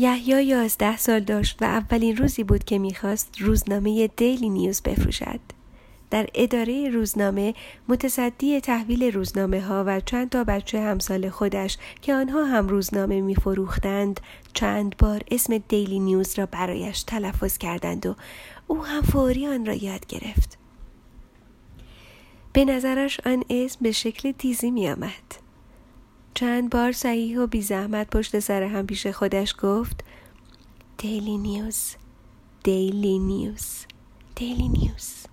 یحیی یازده سال داشت و اولین روزی بود که می‌خواست روزنامه دیلی نیوز بفروشد. در اداره روزنامه متصدی تحویل روزنامه ها و چند تا بچه همسال خودش که آنها هم روزنامه می فروختند چند بار اسم دیلی نیوز را برایش تلفظ کردند و او هم فوری آن را یاد گرفت. به نظرش آن اسم به شکل تیزی می آمد. چند بار صحیح و بی زحمت پشت سر هم پیش خودش گفت Daily News Daily News Daily News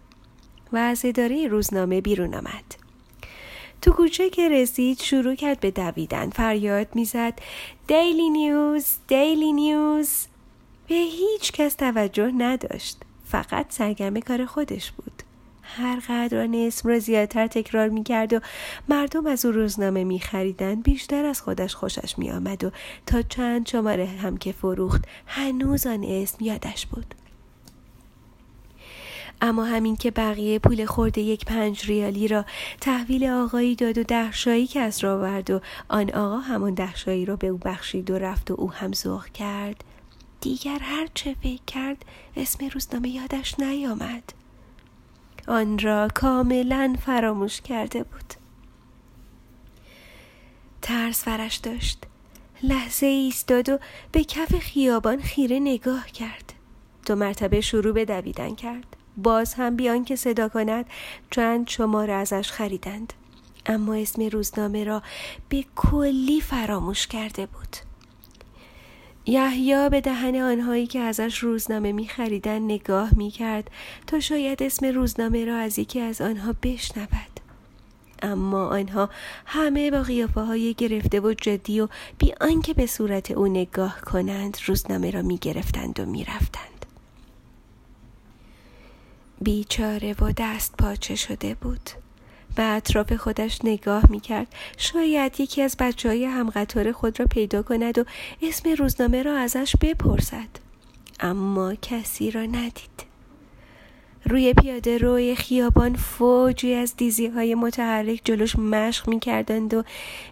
و از اداره روزنامه بیرون آمد. تو کوچه که رسید شروع کرد به دویدن. فریاد می‌زد Daily News Daily News به هیچ کس توجه نداشت. فقط سرگرم کار خودش بود. هر قدر آن اسم را زیادتر تکرار می کرد و مردم از او روزنامه می خریدن بیشتر از خودش خوشش می آمد و تا چند شماره هم که فروخت هنوز آن اسم یادش بود. اما همین که بقیه پول خورده یک پنج ریالی را تحویل آقایی داد و دهشایی کس را ورد و آن آقا همان دهشایی را به او بخشید و رفت و او هم ذوق کرد دیگر هر چه فکر کرد اسم روزنامه یادش نیامد آن را کاملا فراموش کرده بود. ترس فرش داشت. لحظه ایستاد و به کف خیابان خیره نگاه کرد. دو مرتبه شروع به دویدن کرد. باز هم بیان که صدا کند چند شماره ازش خریدند. اما اسم روزنامه را به کلی فراموش کرده بود. یحیی به دهن آنهایی که ازش روزنامه می خریدن نگاه می کرد تا شاید اسم روزنامه را از یکی از آنها بشنود. اما آنها همه با قیافه های گرفته و جدی و بی آنکه به صورت او نگاه کنند روزنامه را می گرفتند و می رفتند. بیچاره و دست پاچه شده بود. به اطراف خودش نگاه می کرد شاید یکی از بچه های همقطار خود را پیدا کند و اسم روزنامه را ازش بپرسد. اما کسی را ندید. روی پیاده روی خیابان فوجی از دیزی های متحرک جلوش مشق می کردند و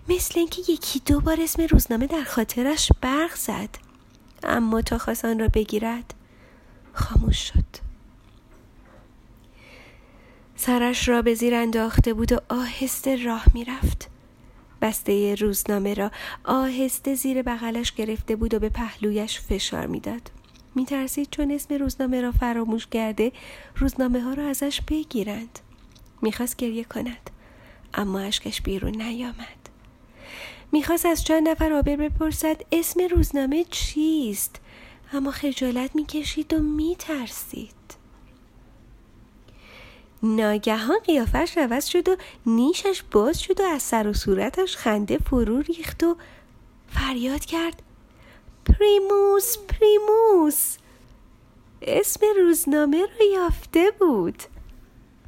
مثل اینکه یکی دو بار اسم روزنامه در خاطرش برق زد. اما تا خواست را بگیرد خاموش شد. سرش را به زیر انداخته بود و آهسته راه می‌رفت. بسته روزنامه را آهسته زیر بغلش گرفته بود و به پهلویش فشار می‌داد. میترسید چون اسم روزنامه را فراموش کرده روزنامه ها را ازش بگیرند. می‌خواست گریه کند اما اشکش بیرون نیامد. می‌خواست از چند نفر آبر بپرسد اسم روزنامه چیست اما خجالت می‌کشید و میترسید. ناگهان قیافش عوض شد و نیشش باز شد و از سر و صورتش خنده فرو ریخت و فریاد کرد. پریموس پریموس! اسم روزنامه را یافته بود.